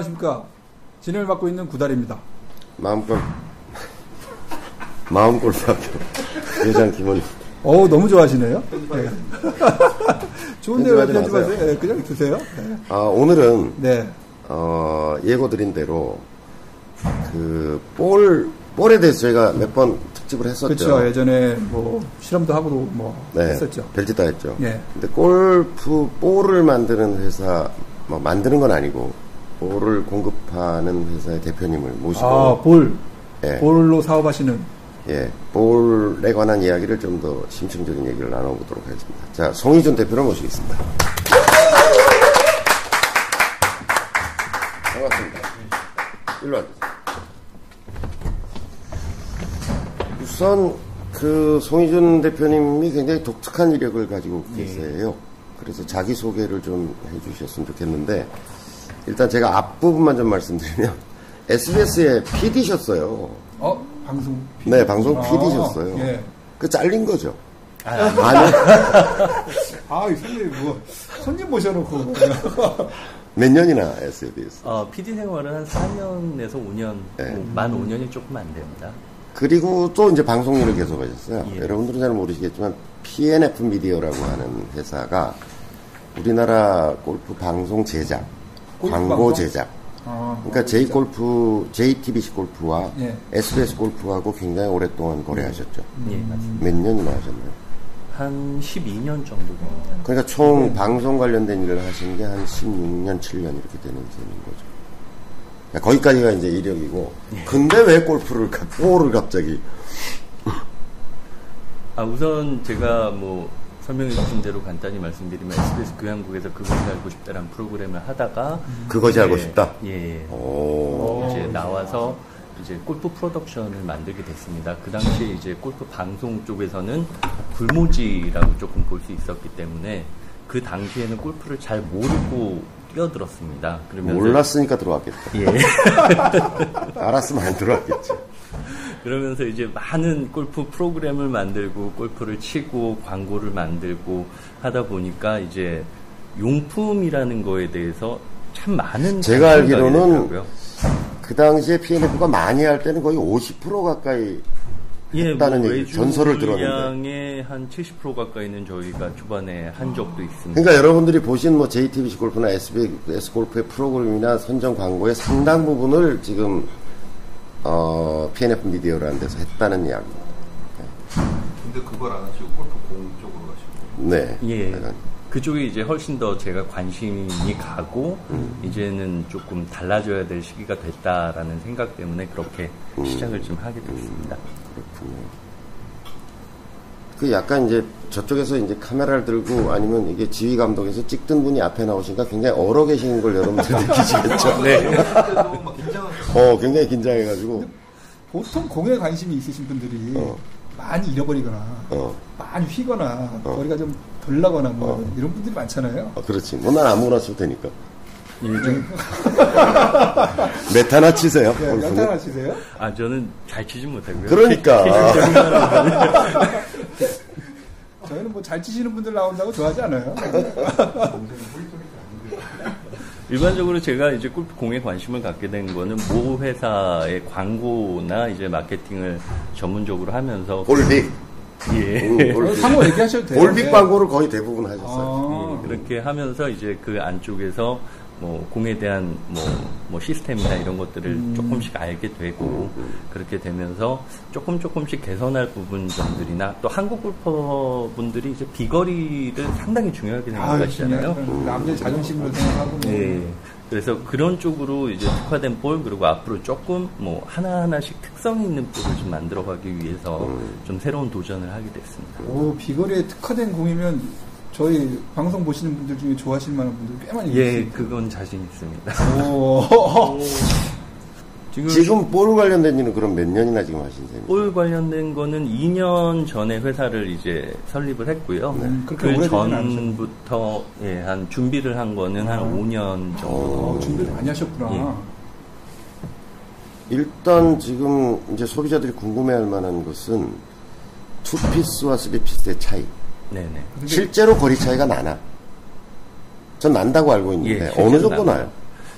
안녕하십니까. 진행을 맡고 있는 구달입니다. 마음껏 마음 골프학교 회장 김원 어우, 너무 좋아하시네요. 네. 좋은데요, 편집하지 편집하세요. 마세요. 네, 그냥 드세요. 네. 아 오늘은 네. 어, 예고 드린 대로 그볼 볼에 대해서 저희가 몇 번 특집을 했었죠. 그렇죠. 예전에 뭐 실험도 하고 뭐 네, 했었죠. 별짓 다 했죠. 예. 근데 골프 볼을 만드는 회사 뭐 만드는 건 아니고 볼을 공급하는 회사의 대표님을 모시고 아, 볼. 예. 볼로 사업하시는 예, 볼에 관한 이야기를 좀 더 심층적인 얘기를 나눠보도록 하겠습니다. 자, 송희준 대표를 모시겠습니다. 반갑습니다. 일로 와주세요. 우선 그 송희준 대표님이 굉장히 독특한 이력을 가지고 계세요. 그래서 자기 소개를 좀 해주셨으면 좋겠는데 일단 제가 앞부분만 좀 말씀드리면 SBS의 PD셨어요. 어, 방송. 네, 방송 아, PD셨어요. 예. 그 잘린 거죠. 아니, 아, 이 손님 뭐 손님 모셔놓고 몇 년이나 SBS. 어, PD 생활은 한 4년에서 5년, 네. 뭐, 만 5년이 조금 안 됩니다. 그리고 또 이제 방송 일을 계속 하셨어요. 예. 여러분들은 잘 모르시겠지만 PNF 미디어라고 하는 회사가 우리나라 골프 방송 제작, 광고? 제작. 아, 그러니까 J 골프, JTBC 골프와 예. SBS 골프하고 굉장히 오랫동안 거래하셨죠. 예, 맞습니다. 몇 년이나 하셨나요? 한 12년 정도 됩니다. 그러니까 총 방송 관련된 일을 하신 게 한 16년, 7년 이렇게 되는 셈인 거죠. 그러니까 거기까지가 이제 이력이고. 근데 왜 골프를, 가- 볼을 갑자기. 아, 우선 제가 뭐 설명해 주신 대로 간단히 말씀드리면 SBS 교양국에서 그것이 알고 싶다라는 프로그램을 하다가 그것이 알고 예, 싶다? 예. 오. 이제 나와서 이제 골프 프로덕션을 만들게 됐습니다. 그 당시에 이제 골프 방송 쪽에서는 불모지라고 조금 볼 수 있었기 때문에 그 당시에는 골프를 잘 모르고 뛰어들었습니다. 그러면서 몰랐으니까 들어왔겠다. 예. 알았으면 안 들어왔겠지. 그러면서 이제 많은 골프 프로그램을 만들고 골프를 치고 광고를 만들고 하다 보니까 이제 용품이라는 거에 대해서 참 많은 제가 알기로는. 그 당시에 PNF가 많이 할 때는 거의 50% 가까이 예, 했다는 뭐 얘기, 전설을 들었는데. 물량의 한70% 가까이는 저희가 초반에 한 적도 있습니다. 그러니까 여러분들이 보신 뭐 JTBC 골프나 SBS 골프의 프로그램이나 선정 광고의 상당 부분을 지금 어, PNF 미디어라는 데서 했다는 이야기입니다. 근데 그걸 안 하시고 골프 공 쪽으로 가시고 네. 예. 약간 그쪽에 이제 훨씬 더 제가 관심이 가고 음. 이제는 조금 달라져야 될 시기가 됐다라는 생각 때문에 그렇게 음. 시작을 좀 하게 됐습니다. 그렇군요. 그 약간 이제 저쪽에서 이제 카메라를 들고 아니면 이게 지휘 감독에서 찍던 분이 앞에 나오시니까 굉장히 얼어 계신 걸 여러분들 느끼시겠죠. 네. 어, 굉장히 긴장해가지고. 보통 공에 관심이 있으신 분들이 어. 많이 잃어버리거나 어, 많이 휘거나 거리가 좀 덜 나거나 뭐 이런 분들이 많잖아요. 어, 그렇지. 뭐 난 아무거나 쳐도 되니까. 예, 좀, 메타나 치세요. 네? 연탄 하시세요? 아 저는 잘 치지 못하고요. 그러니까. 저희는 뭐 잘 치시는 분들 나온다고 좋아하지 않아요. 일반적으로 제가 이제 골프 공에 관심을 갖게 된 거는 모 회사의 광고나 이제 마케팅을 전문적으로 하면서 볼빅. 예. 음, 볼빅. 상호 얘기하셔도 돼요. 볼빅 네. 광고를 거의 대부분 하셨어요. 아, 예, 그렇게 하면서 이제 그 안쪽에서 뭐 공에 대한 뭐, 뭐 시스템이나 이런 것들을 조금씩 알게 되고 그렇게 되면서 조금 조금씩 개선할 부분들이나 또 한국 골퍼 분들이 이제 비거리를 상당히 중요하게 아, 생각하시잖아요. 중요한 남자의 자존심으로 생각하고 뭐. 예. 그래서 그런 쪽으로 이제 특화된 볼 그리고 앞으로 조금 뭐 하나 하나씩 특성 있는 볼을 좀 만들어가기 위해서 좀 새로운 도전을 하게 됐습니다. 오, 비거리에 특화된 공이면 저희 방송 보시는 분들 중에 좋아하실 만한 분들 꽤 많이 예, 계시죠. 그건 자신 있습니다. 오, 지금 지금 볼 관련된 일은 그럼 몇 년이나 지금 하신 셈이에요? 볼 관련된 거는 2년 전에 회사를 이제 설립을 했고요. 음, 그렇게 그 전부터 예, 한 준비를 한 거는 한 5년 정도. 어, 준비를 많이 하셨구나. 예. 일단 지금 이제 소비자들이 궁금해할 만한 것은 투피스와 쓰리피스의 차이. 네네. 실제로 거리 차이가 나나? 전 난다고 알고 있는데 예, 어느 정도 나요. 나요?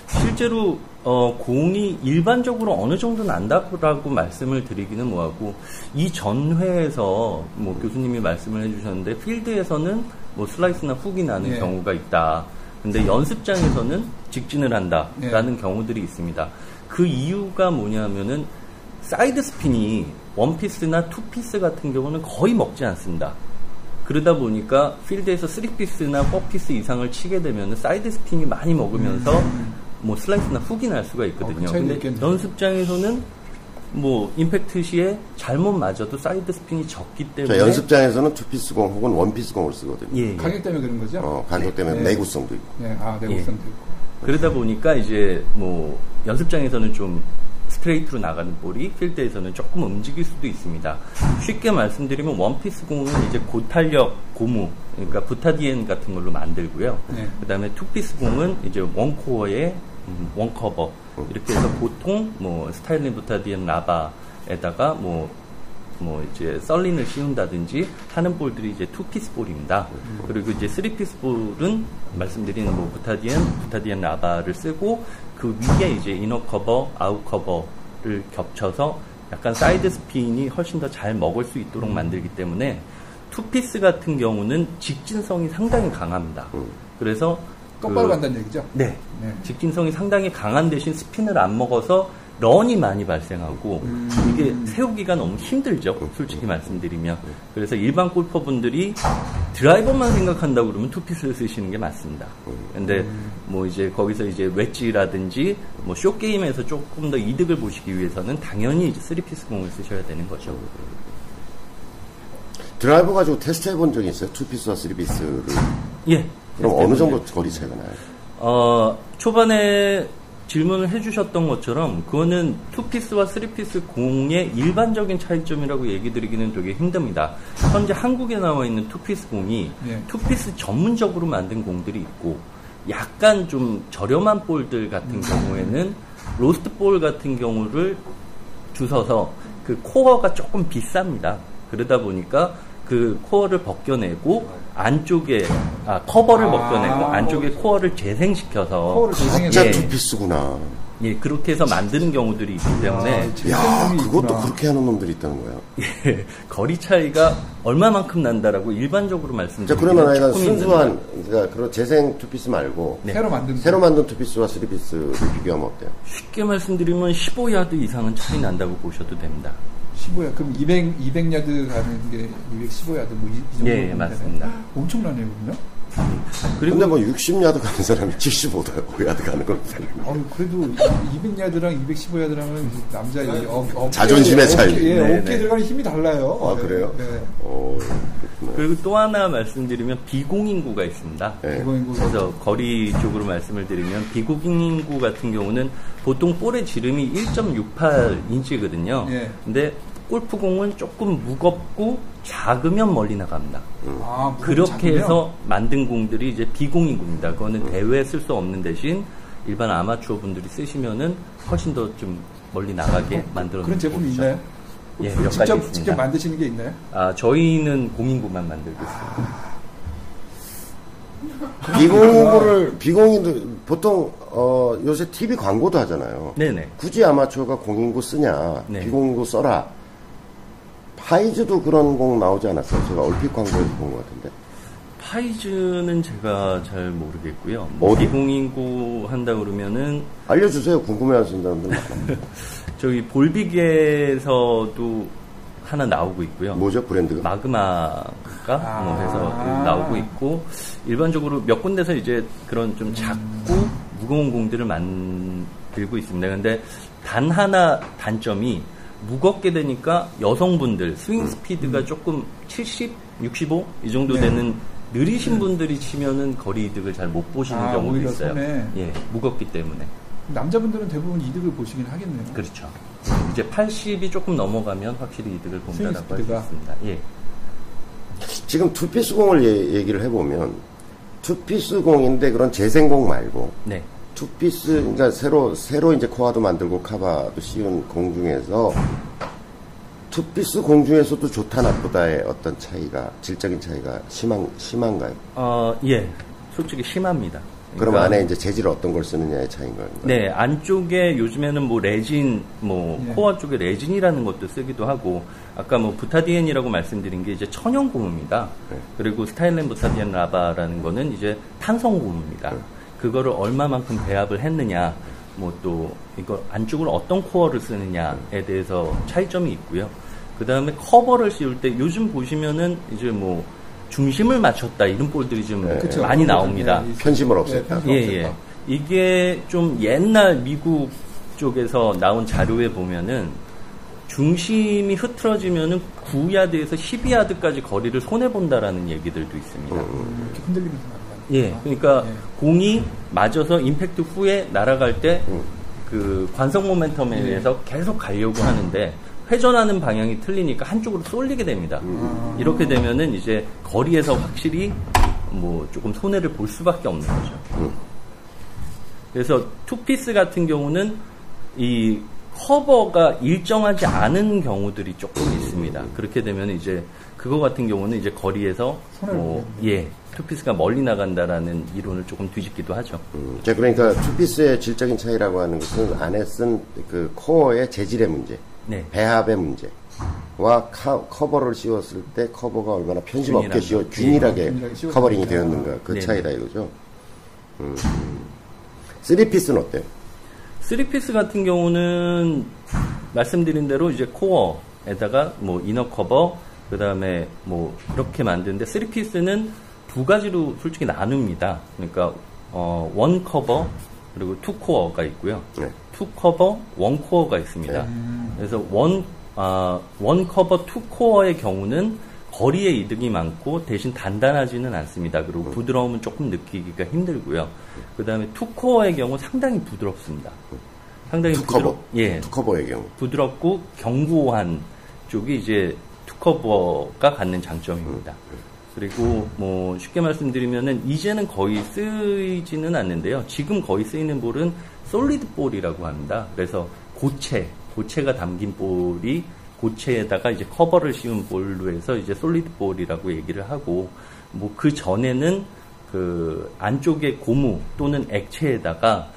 실제로 어, 공이 일반적으로 어느 정도 난다고 말씀을 드리기는 뭐하고 이 전회에서 뭐 교수님이 말씀을 해주셨는데 필드에서는 뭐 슬라이스나 훅이 나는 네. 경우가 있다. 근데 연습장에서는 직진을 한다라는 네. 경우들이 있습니다. 그 이유가 뭐냐면은 사이드 스핀이 원피스나 투피스 같은 경우는 거의 먹지 않습니다. 그러다 보니까 필드에서 3피스나 4피스 이상을 치게 되면 사이드 스핀이 많이 먹으면서 뭐 슬라이스나 훅이 날 수가 어, 있거든요. 그 차이도 근데 있겠네요. 연습장에서는 뭐 임팩트 시에 잘못 맞아도 사이드 스핀이 적기 자, 때문에 연습장에서는 투피스 공 혹은 원피스 공을 쓰거든요. 예, 예. 가격 때문에 그런 거죠? 어, 가격 때문에 네. 내구성도 있고. 네, 아, 내구성도 있고. 그러다 보니까 이제 뭐 연습장에서는 좀 스트레이트로 나가는 볼이 필드에서는 조금 움직일 수도 있습니다. 쉽게 말씀드리면 원피스 공은 이제 고탄력 고무 그러니까 부타디엔 같은 걸로 만들고요. 네. 그다음에 투피스 공은 이제 one core에 음, one cover 이렇게 해서 보통 뭐 styrene butadiene rubber에다가 뭐뭐 이제 Surlyn을 씌운다든지 하는 볼들이 이제 투피스 볼입니다. 그리고 이제 쓰리피스 볼은 말씀드린 뭐 부타디엔, butadiene rubber를 쓰고 그 위에 이제 inner cover, out cover를 겹쳐서 약간 사이드 스핀이 훨씬 더 잘 먹을 수 있도록 만들기 때문에 투피스 같은 경우는 직진성이 상당히 강합니다. 그래서 똑바로 그- 간다는 얘기죠? 네. 네. 직진성이 상당히 강한 대신 스핀을 안 먹어서 run이 많이 발생하고 이게 세우기가 너무 힘들죠. 솔직히 말씀드리면. 그래서 일반 골퍼분들이 드라이버만 생각한다고 그러면 투피스를 쓰시는 게 맞습니다. 근데 뭐 이제 거기서 이제 웨지라든지 뭐 short game에서 조금 더 이득을 보시기 위해서는 당연히 이제 쓰리피스 공을 쓰셔야 되는 거죠. 드라이버 가지고 테스트 해본 적이 있어요? 투피스와 쓰리피스를. 예. 그럼 어느 정도 거리 차이가 나요? 어, 초반에 질문을 해주셨던 것처럼 그거는 투피스와 쓰리피스 공의 일반적인 차이점이라고 얘기 드리기는 되게 힘듭니다. 현재 한국에 나와 있는 투피스 공이 예. 투피스 전문적으로 만든 공들이 있고 약간 좀 저렴한 볼들 같은 경우에는 로스트 볼 같은 경우를 주셔서 그 코어가 조금 비쌉니다. 그러다 보니까 그 코어를 벗겨내고 안쪽에 아 커버를 아, 벗겨내고 안쪽에 코어를 재생시켜서 코어를 진짜 재생해서 예. 투피스구나. 예 그렇게 해서 만드는 경우들이 있기 때문에 아, 야, 재생성이 그것도 있구나. 그렇게 하는 놈들이 있다는 거야. 예, 거리 차이가 얼마만큼 난다라고 일반적으로 자, 말씀드리면 그러면 아이가 조금 순수한, 그러니까 그런 재생 투피스 말고, 네. 새로 만든 새로 만든 투피스와 쓰리피스를 비교하면 어때요? 쉽게 말씀드리면 15야드 이상은 차이 난다고 보셔도 됩니다. 15야. 그럼 200, 200야드 가는 게 215야드 뭐 이, 이 정도 예, 되나요? 맞습니다. 엄청나네요, 그러면? 그리고 근데 뭐 60야드 가는 사람이 75야드 가는 건. 어우, 그래도 200야드랑 215야드랑은 남자 이 어, 어깨, 자존심의 차이. 어깨, 예, 네, 어깨에 네. 들어가는 힘이 달라요. 아, 네, 그래요? 네. 어, 그렇구나. 그리고 또 하나 말씀드리면 비공인구가 있습니다. 네. 비공인구. 그래서 거리 쪽으로 말씀을 드리면 비공인구 같은 경우는 보통 볼의 지름이 1.68인치거든요. 예. 근데 골프공은 조금 무겁고 작으면 멀리 나갑니다. 아, 무겁고 그렇게 작으면? 해서 만든 공들이 이제 비공인구입니다. 그거는 대회에 쓸 수 없는 대신 일반 아마추어 분들이 쓰시면은 훨씬 더 좀 멀리 나가게 만들어 그런 제품이 있나요? 예, 몇 가지 직접, 있습니다. 직접 만드시는 게 있나요? 아, 저희는 공인구만 만들고 있습니다. 비공인구를, 비공인도, 보통, 어, 요새 TV 광고도 하잖아요. 네네. 굳이 아마추어가 공인구 쓰냐, 네. 비공인구 써라. 파이즈도 그런 공 나오지 않았어요. 제가 얼핏 광고에서 본 것 같은데. 파이즈는 제가 잘 모르겠고요. 뭐 어디? 비공인구 한다 그러면은 알려주세요. 궁금해 하시는 사람들. 저희 볼빅에서도 하나 나오고 있고요. 뭐죠, 브랜드가? 마그마가 뭐 해서 아. 나오고 있고 일반적으로 몇 군데서 이제 그런 좀 작고 무거운 공들을 만들고 있습니다. 근데 단 하나 단점이 무겁게 되니까 여성분들 스윙 스피드가 조금 70, 65 이 정도 네. 되는 느리신 분들이 치면은 거리 이득을 잘 못 보시는 아, 경우도 오히려 있어요. 예, 무겁기 때문에. 남자분들은 대부분 이득을 보시긴 하겠네요. 그렇죠. 이제 80이 조금 넘어가면 확실히 이득을 본다라고 할수 스피드가. 있습니다. 예. 지금 투피스 공을 얘- 얘기를 해보면, 투피스 공인데 그런 재생공 말고, 네. 투피스, 그러니까 새로, 새로 이제 코아도 만들고 카바도 씌운 공 중에서, 투피스 공 중에서도 좋다 나쁘다의 어떤 차이가, 질적인 차이가 심한, 심한가요? 어, 예. 솔직히 심합니다. 그럼 그러니까 안에 이제 재질 어떤 걸 쓰느냐의 차이인 거예요. 네, 안쪽에 요즘에는 뭐 레진, 뭐 예. 코어 쪽에 레진이라는 것도 쓰기도 하고, 아까 뭐 부타디엔이라고 말씀드린 게 이제 천연 고무입니다. 네. 그리고 styrene butadiene rubber라는 거는 이제 탄성 고무입니다. 네. 그거를 얼마만큼 배합을 했느냐, 뭐 또 이거 안쪽으로 어떤 코어를 쓰느냐에 대해서 차이점이 있고요. 그 다음에 커버를 씌울 때 요즘 보시면은 이제 뭐 중심을 맞췄다 이런 볼들이 좀 네. 그쵸. 많이 나옵니다. 네, 이- 편심을 네, 없앴다. 편심 예. 예. 이게 좀 옛날 미국 쪽에서 나온 자료에 보면은 중심이 흐트러지면은 9야드에서 12야드까지 거리를 손해 본다라는 얘기들도 있습니다. 이 예, 그러니까 예. 공이 맞아서 임팩트 후에 날아갈 때 그 관성 모멘텀에 예. 의해서 계속 가려고 하는데 회전하는 방향이 틀리니까 한쪽으로 쏠리게 됩니다. 아. 이렇게 되면은 이제 거리에서 확실히 뭐 조금 손해를 볼 수밖에 없는 거죠. 그래서 투피스 같은 경우는 이 커버가 일정하지 않은 경우들이 조금 있습니다. 그렇게 되면 이제 그거 같은 경우는 이제 거리에서 뭐. 예, 투피스가 멀리 나간다라는 이론을 조금 뒤집기도 하죠. 음, 자, 그러니까 투피스의 질적인 차이라고 하는 것은 안에 쓴 그 코어의 재질의 문제, 네. 배합의 문제와 카- 커버를 씌웠을 때 커버가 얼마나 편심 없게 균일하게. 씌워, 균일하게 균일하게 씌워졌는가. 커버링이 되었는가 그 네. 차이다 이거죠. 음. 3피스는 어때요? 쓰리피스 같은 경우는 말씀드린 대로 이제 코어에다가 뭐 inner cover 그 다음에 뭐 이렇게 만드는데 쓰리피스는 두 가지로 솔직히 나눕니다. 그러니까 어, one cover 그리고 two core가 있고요. 네. two cover, one core가 있습니다. 그래서 one, 아, one cover, two core의 경우는 거리에 이득이 많고 대신 단단하지는 않습니다. 그리고 부드러움은 조금 느끼기가 힘들고요. 그 다음에 two core의 경우 상당히 부드럽습니다. 상당히 two cover. 부드럽, 예, two cover의 경우. 부드럽고 견고한 쪽이 이제 two cover가 갖는 장점입니다. 그리고 뭐 쉽게 말씀드리면은 이제는 거의 쓰이지는 않는데요. 지금 거의 쓰이는 볼은 solid ball이라고 합니다. 그래서 고체, 고체가 담긴 볼이 고체에다가 이제 커버를 씌운 볼로 해서 이제 solid ball이라고 얘기를 하고 뭐 그 전에는 그 안쪽에 고무 또는 액체에다가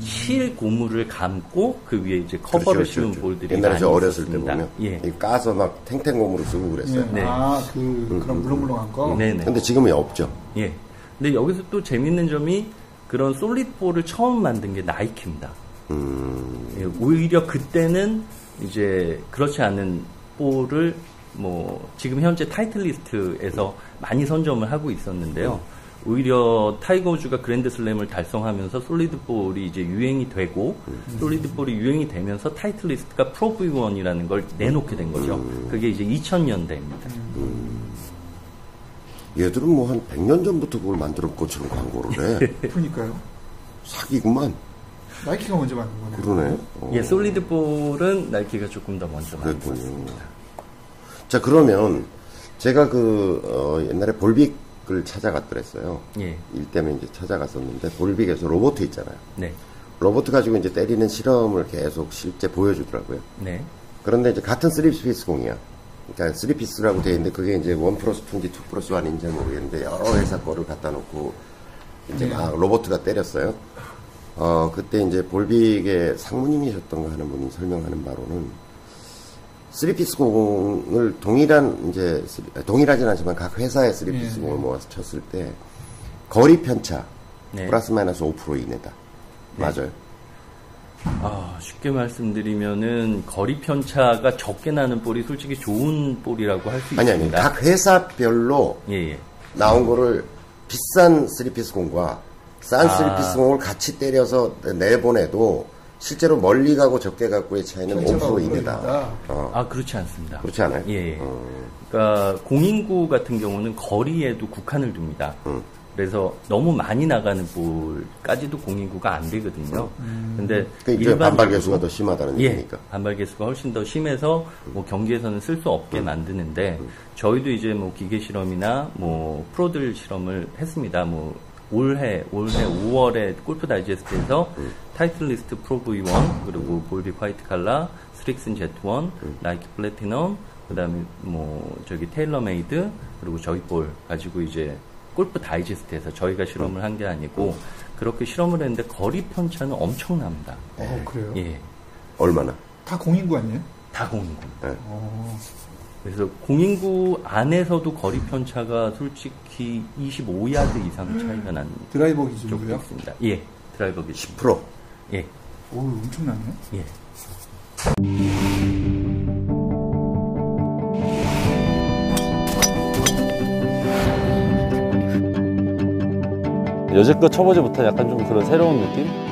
실 고무를 감고 그 위에 이제 커버를 그렇죠, 씌운 그렇죠. 볼들이 옛날에 많이 저 어렸을 때 있었습니다. 보면 예. 이 까서 막 탱탱공으로 쓰고 그랬어요. 예. 네. 아, 그, 그런 물렁물렁한 거? 네네. 근데 지금은 없죠. 예. 근데 여기서 또 재밌는 점이 그런 solid ball을 처음 만든 게 나이키입니다. 음, 예, 오히려 그때는 이제 그렇지 않은 볼을 뭐 지금 현재 타이틀리스트에서 많이 선점을 하고 있었는데요. 오히려 타이거 우즈가 그랜드 슬램을 달성하면서 solid ball이 이제 유행이 되고 solid ball이 유행이 되면서 타이틀리스트가 프로 V1이라는 걸 내놓게 된 거죠. 그게 이제 2000년대입니다. 얘들은 뭐 한 100년 전부터 그걸 만든 것처럼 광고를 해. 그러니까요. 사기구만. 나이키가 먼저 만든 거네요. 그러네. 어, 예, 솔리드 볼은 나이키가 조금 더 먼저. 만들었습니다. 자, 그러면 제가 그, 어, 옛날에 볼빅 을 찾아갔더랬어요. 예, 일 때문에 이제 찾아갔었는데, 볼빅에서 로봇 있잖아요. 네, 로봇 가지고 이제 때리는 실험을 계속 실제 보여주더라고요. 네, 그런데 이제 같은 3피스 공이야. 그러니까 3피스라고 되어 있는데 그게 이제 1 플러스 2인지 2 플러스 1인지 잘 모르겠는데 여러 회사 거를 갖다 놓고 이제 네. 막 로봇가 때렸어요. 어, 그때 이제 볼빅의 상무님이셨던가 하는 분이 설명하는 바로는 3피스 공을 동일한 이제 동일하진 않지만 각 회사의 3피스 네, 공을 네. 모아서 쳤을 때 거리 편차 네. 플러스 마이너스 5% 이내다. 맞아요. 아, 쉽게 말씀드리면은 거리 편차가 적게 나는 볼이 솔직히 좋은 볼이라고 할수 아니 아니 있습니다. 각 회사별로 예, 예. 나온 거를 비싼 3피스 공과 싼 아. 3피스 공을 같이 때려서 내보내도 실제로 멀리 가고 적게 갖고의 차이는 편차가 5% 5% 이내다. 어, 아, 그렇지 않습니다. 그렇지 않아요? 예, 예. 어, 그러니까 공인구 같은 경우는 거리에도 국한을 둡니다. 음. 그래서 너무 많이 나가는 볼까지도 공인구가 안 되거든요. 근데 그 이제 일반적으로- 반발 개수가 더 심하다는 예, 얘기니까. 반발 개수가 훨씬 더 심해서 뭐 경기에서는 쓸 수 없게 만드는데 저희도 이제 뭐 기계 실험이나 뭐 프로들 실험을 했습니다. 뭐 올해 올해 5월에 골프 다이제스트에서 타이틀리스트 프로 V1 그리고 볼빅 화이트 칼라, 스트릭슨 제트1, 나이키 플래티넘 그다음에 뭐 저기 테일러 메이드 그리고 저희 볼 가지고 이제 골프 다이제스트에서 저희가 실험을 한 게 아니고 그렇게 실험을 했는데 거리 편차는 엄청납니다. 어, 그래요? 예, 얼마나? 다 공인구 아니에요? 다 공인구. 네. 어, 그래서 공인구 안에서도 거리 편차가 솔직히 25야드 이상 차이가 나는 드라이버 쪽도 기준으로요? 있습니다. 예, 드라이버 기준. 10%. 예, 오, 엄청나네. 예. 여지껏 쳐보지 못한 약간 좀 그런 새로운 느낌?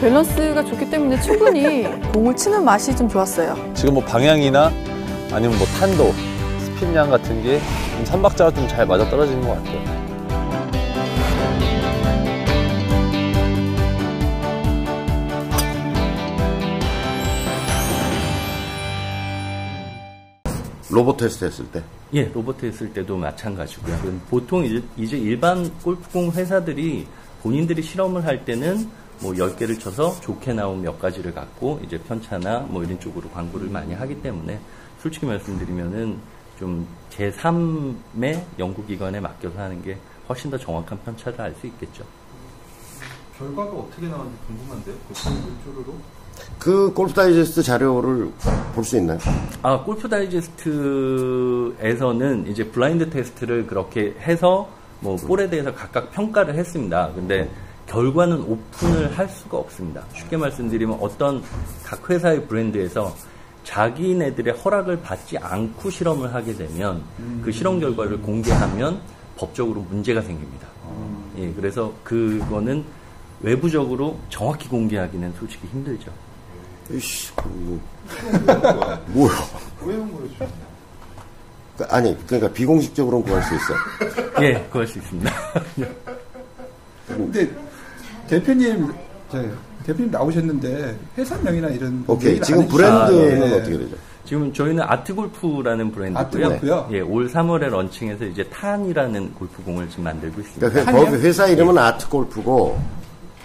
밸런스가 좋기 때문에 충분히 공을 치는 맛이 좀 좋았어요. 지금 뭐 방향이나 아니면 뭐 탄도, 스핀량 같은 게 좀 삼박자가 좀 잘 맞아 떨어지는 것 같아요. 로봇 테스트 했을 때. 예, 로봇 했을 때도 마찬가지고요. 그럼 보통 이제 일반 골프공 회사들이 본인들이 실험을 할 때는 뭐 10개를 쳐서 좋게 나온 몇 가지를 갖고 이제 편차나 뭐 이런 쪽으로 광고를 많이 하기 때문에 솔직히 말씀드리면은 좀 제3의 연구기관에 맡겨서 하는 게 훨씬 더 정확한 편차를 알 수 있겠죠. 결과가 어떻게 나왔는지 궁금한데요? 그 쭈루루? 그 골프 다이제스트 자료를 볼 수 있나요? 아, 골프 다이제스트에서는 이제 blind test를 그렇게 해서 뭐 볼에 대해서 각각 평가를 했습니다. 근데 결과는 오픈을 할 수가 없습니다. 쉽게 말씀드리면 어떤 각 회사의 브랜드에서 자기네들의 허락을 받지 않고 실험을 하게 되면 그 실험 결과를 공개하면 법적으로 문제가 생깁니다. 예, 그래서 그거는 외부적으로 정확히 공개하기는 솔직히 힘들죠. 이씨, 뭐, 뭐야. 거죠? 그, 아니, 그러니까 비공식적으로는 구할 수 있어. 예, 그럴 수 있습니다. 근데 대표님, 저 대표님 나오셨는데 회사명이나 이런 오케이. 지금 안 브랜드는 해주시잖아요. 어떻게 되죠? 지금 저희는 아트골프라는 브랜드고요. 아트골프요? 예, 올 3월에 런칭해서 이제 탄이라는 골프공을 지금 만들고 있습니다. 그러니까 탄이요? 거기 회사 이름은 아트 골프고,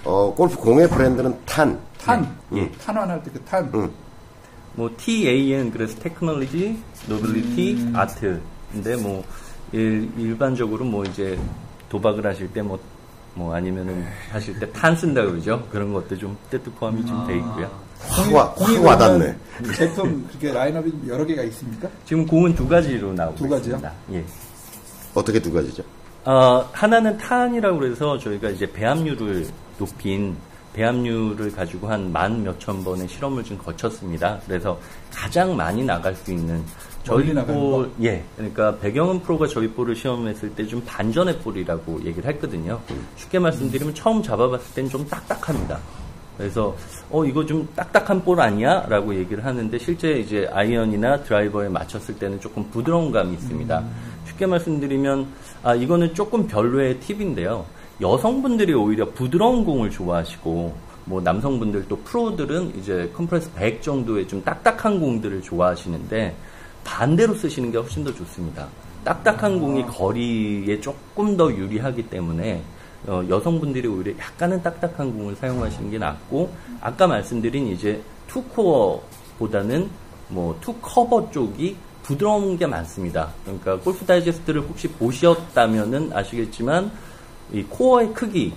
어, 골프 공의 브랜드는 탄. 탄, 예. 탄환할 때 그 탄. 응. 뭐 TAN 그래서 technology, nobility, art. 근데 뭐 일, 일반적으로 뭐 이제 도박을 하실 때뭐 뭐 아니면은 하실 때탄 쓴다 그러죠. 그런 것도 좀 뜻도 포함이 좀돼 있고요. 확, 확 와닿네. 제품 그렇게 라인업이 여러 개가 있습니까? 지금 공은 두 가지로 나오고 두 가지요? 있습니다. 예. 어떻게 두 가지죠? 어, 하나는 탄이라고 그래서 저희가 이제 배합률을 높인 배합률을 가지고 한 만 몇천 번의 실험을 좀 거쳤습니다. 그래서 가장 많이 나갈 수 있는 저희 멀리 나가는 볼, 예, 그러니까 백영은 프로가 저희 볼을 시험했을 때 좀 반전의 볼이라고 얘기를 했거든요. 쉽게 말씀드리면 처음 잡아봤을 땐 좀 딱딱합니다. 그래서 어 이거 좀 딱딱한 볼 아니야?라고 얘기를 하는데 실제 이제 아이언이나 드라이버에 맞췄을 때는 조금 부드러운 감이 있습니다. 쉽게 말씀드리면 아 이거는 조금 별로의 팁인데요. 여성분들이 오히려 부드러운 공을 좋아하시고 뭐 남성분들 또 프로들은 이제 compress 100 정도의 좀 딱딱한 공들을 좋아하시는데 반대로 쓰시는 게 훨씬 더 좋습니다. 딱딱한 공이 거리에 조금 더 유리하기 때문에 어, 여성분들이 오히려 약간은 딱딱한 공을 사용하시는 게 낫고 아까 말씀드린 이제 two core보다는 뭐 two cover 쪽이 부드러운 게 많습니다. 그러니까 Golf Digest를 혹시 보셨다면은 아시겠지만 이 코어의 크기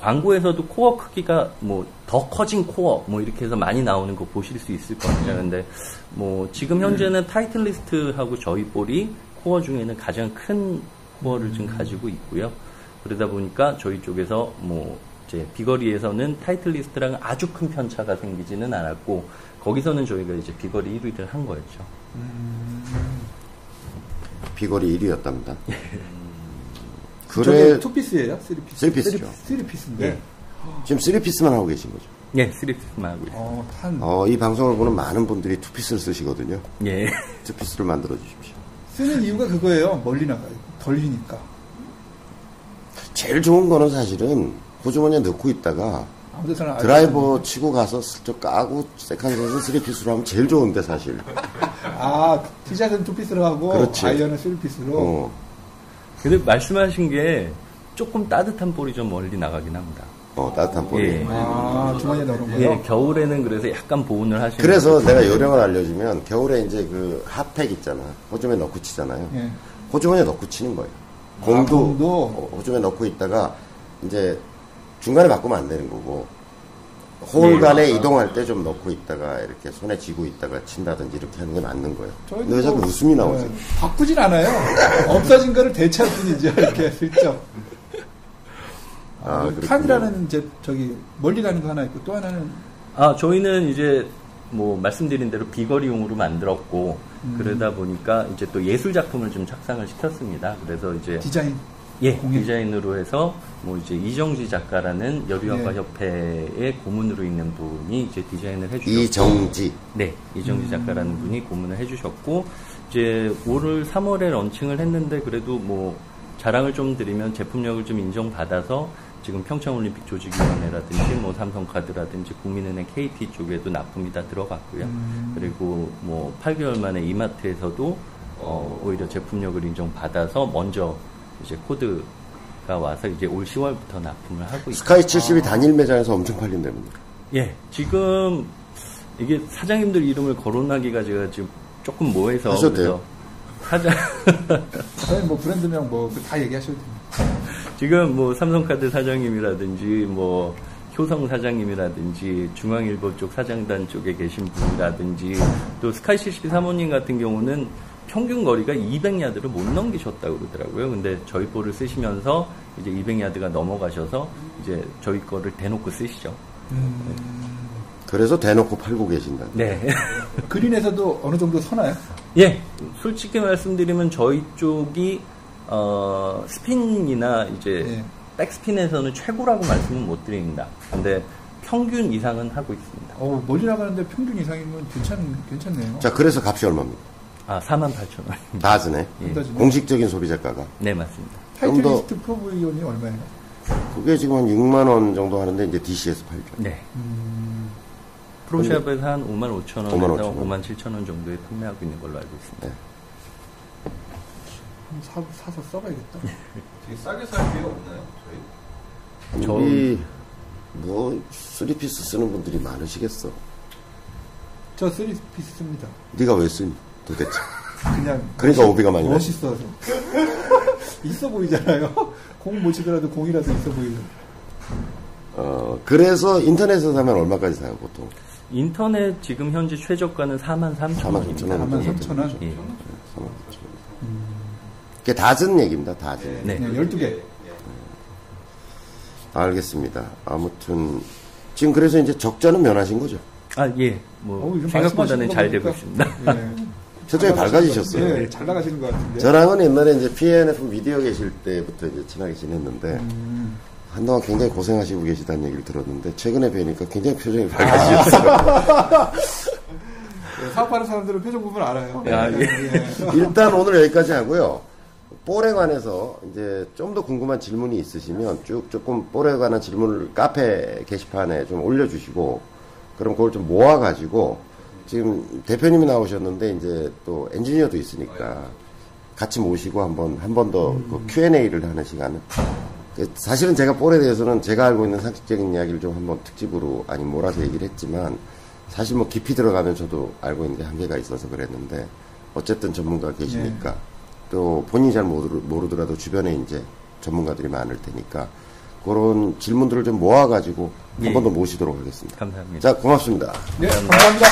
광고에서도 코어 크기가 뭐 더 커진 코어 뭐 이렇게 해서 많이 나오는 거 보실 수 있을 겁니다. 근데 뭐 지금 현재는 Titleist하고 저희 볼이 코어 중에는 가장 큰 코어를 지금 가지고 있고요. 그러다 보니까 저희 쪽에서 뭐 이제 비거리에서는 Titleist랑 아주 큰 편차가 생기지는 않았고 거기서는 저희가 이제 비거리 1위를 한 거였죠. 비거리 1위였답니다. 그래, 투피스예요? 쓰리피스? 쓰리피스죠. 쓰리피스인데. 예. 지금 3 piece만 하고 계신 거죠. 예, three piece만 하고 있어요. 어, 탄. 어, 이 방송을 보는 많은 분들이 two piece를 쓰시거든요. 예. Two piece를 만들어 주십시오. 쓰는 이유가 그거예요. 멀리 나가요. 덜리니까. 제일 좋은 거는 사실은 호주머니에 넣고 있다가 드라이버 치고 가서 슬쩍 까고 세컨샷은 쓰리피스로 하면 제일 좋은데 사실. 아, 티샷은 two piece로 하고 그렇지. 아이언은 three piece로. 어. 근데 말씀하신 게 조금 따뜻한 볼이 좀 멀리 나가긴 합니다. 어, 따뜻한 볼이. 예. 아, 주머니에 넣는 거요? 예, 겨울에는 그래서 약간 보온을 하시는 그래서 내가 요령을 알려주면 겨울에 이제 그 핫팩 있잖아. 호주머니에 넣고 치잖아요. 예. 호주머니에 넣고 치는 거예요. 공도, 아, 공도? 어, 호주머니에 넣고 있다가 이제 중간에 바꾸면 안 되는 거고 홀 간에 이동할 때 좀 넣고 있다가 이렇게 손에 쥐고 있다가 친다든지 이렇게 하는 게 맞는 거예요. 왜 자꾸 뭐, 웃음이 나오지? 네, 바꾸진 않아요. 없어진 거를 대체할 뿐이죠. 이렇게 슬쩍. 아, 아, 그렇군요. 칸이라는 이제 저기 멀리 가는 거 하나 있고 또 하나는 아, 저희는 이제 뭐 말씀드린 대로 비거리용으로 만들었고 음. 그러다 보니까 이제 또 예술 작품을 좀 착상을 시켰습니다. 그래서 이제 디자인. 예. 디자인으로 해서 뭐 이제 이정지 작가라는 여류학과 예. 협회의 고문으로 있는 분이 이제 디자인을 해주셨고 이정지. 네, 이정지 작가라는 분이 고문을 해주셨고 이제 올 3월에 런칭을 했는데 그래도 뭐 자랑을 좀 드리면 제품력을 좀 인정받아서 지금 평창올림픽 조직위원회라든지 뭐 삼성카드라든지 국민은행 KT 쪽에도 납품이 다 들어갔고요. 그리고 뭐 8개월 만에 이마트에서도 어, 오히려 제품력을 인정받아서 먼저 이제 코드가 와서 이제 올 10월부터 납품을 하고 있습니다. 스카이 70이 단일 매장에서 엄청 팔린답니다. 예, 지금 이게 사장님들 이름을 거론하기가 제가 지금 조금 뭐해서 하셔도 돼요. 사장 저희 뭐 브랜드명 뭐 다 얘기하셔도 됩니다. 지금 뭐 삼성카드 사장님이라든지 뭐 효성 사장님이라든지 중앙일보 쪽 사장단 쪽에 계신 분이라든지 또 스카이 CCP 사모님 같은 경우는 평균 거리가 200야드를 못 넘기셨다고 그러더라고요. 근데 저희 볼을 쓰시면서 이제 200야드가 넘어가셔서 이제 저희 거를 대놓고 쓰시죠. 그래서 대놓고 팔고 계신다. 네. 그린에서도 어느 정도 서나요? 예, 솔직히 말씀드리면 저희 쪽이 어, 스핀이나 이제 예. 백스핀에서는 최고라고 말씀은 못 드립니다. 근데 평균 이상은 하고 있습니다. 어, 멀리 나가는데 평균 이상이면 괜찮, 괜찮네요. 자, 그래서 값이 얼마입니까? 아, 48,000원. 다즈네. 예. 다즈네. 공식적인 소비자가가. 네, 맞습니다. 좀 더- 타이틀리스트 프로브이온이 얼마예요? 그게 지금 한 6만 원 정도 하는데 이제 DC에서 팔죠. 네. 프로샵에서 한 5만 5천 5만 원에서 5천 원. 5만 7천 원 정도에 판매하고 있는 걸로 알고 있습니다. 네. 사, 사서 써봐야겠다. 되게 싸게 살 기회가 없나요? 저희? 저- 우리 뭐 three piece 쓰는 분들이 많으시겠어. 저 three piece 씁니다. 네가 왜 쓰니 도대체? 그냥. 그러니까 오비가 많이. 멋있어서. 있어 보이잖아요. 공 못 치더라도 공이라도 있어 보이는. 어 그래서 인터넷에서 사면 얼마까지 사요 보통? 인터넷 지금 현재 최저가는 4만 3천 4만 3천 원입니다. 원. 4만 3천 원. 예. 4만 3천 원. 그게 다즌 얘기입니다. 다즌. 네. 그냥 12개. 알겠습니다. 아무튼 지금 그래서 이제 적자는 면하신 거죠? 아, 예. 뭐 요즘 생각보다는 잘 되고 있습니다. 예. 표정이 잘 밝아지셨어요. 예, 잘 나가시는 것 같은데. 저랑은 옛날에 이제 PNF 미디어 계실 때부터 이제 친하게 지냈는데 음. 한동안 굉장히 고생하시고 계시다는 얘기를 들었는데 최근에 뵈니까 굉장히 표정이 아. 밝아지셨어요. 예, 사업하는 사람들은 표정 보면 알아요. 아, 예. 예. 일단 오늘 여기까지 하고요. 볼에 관해서 이제 좀 더 궁금한 질문이 있으시면 쭉 조금 볼에 관한 질문을 카페 게시판에 좀 올려주시고 그럼 그걸 좀 모아가지고 지금 대표님이 나오셨는데 이제 또 엔지니어도 있으니까 같이 모시고 한번 한 번 더 그 Q&A를 하는 시간을 그 사실은 제가 볼에 대해서는 제가 알고 있는 상식적인 이야기를 좀 한번 특집으로 아니 몰아서 얘기를 했지만 사실 뭐 깊이 들어가면 저도 알고 있는 게 한계가 있어서 그랬는데 어쨌든 전문가 계시니까 또 본인이 잘 모르, 모르더라도 주변에 이제 전문가들이 많을 테니까 그런 질문들을 좀 모아가지고 한 예. 번더 모시도록 하겠습니다. 감사합니다. 자, 고맙습니다. 네, 감사합니다.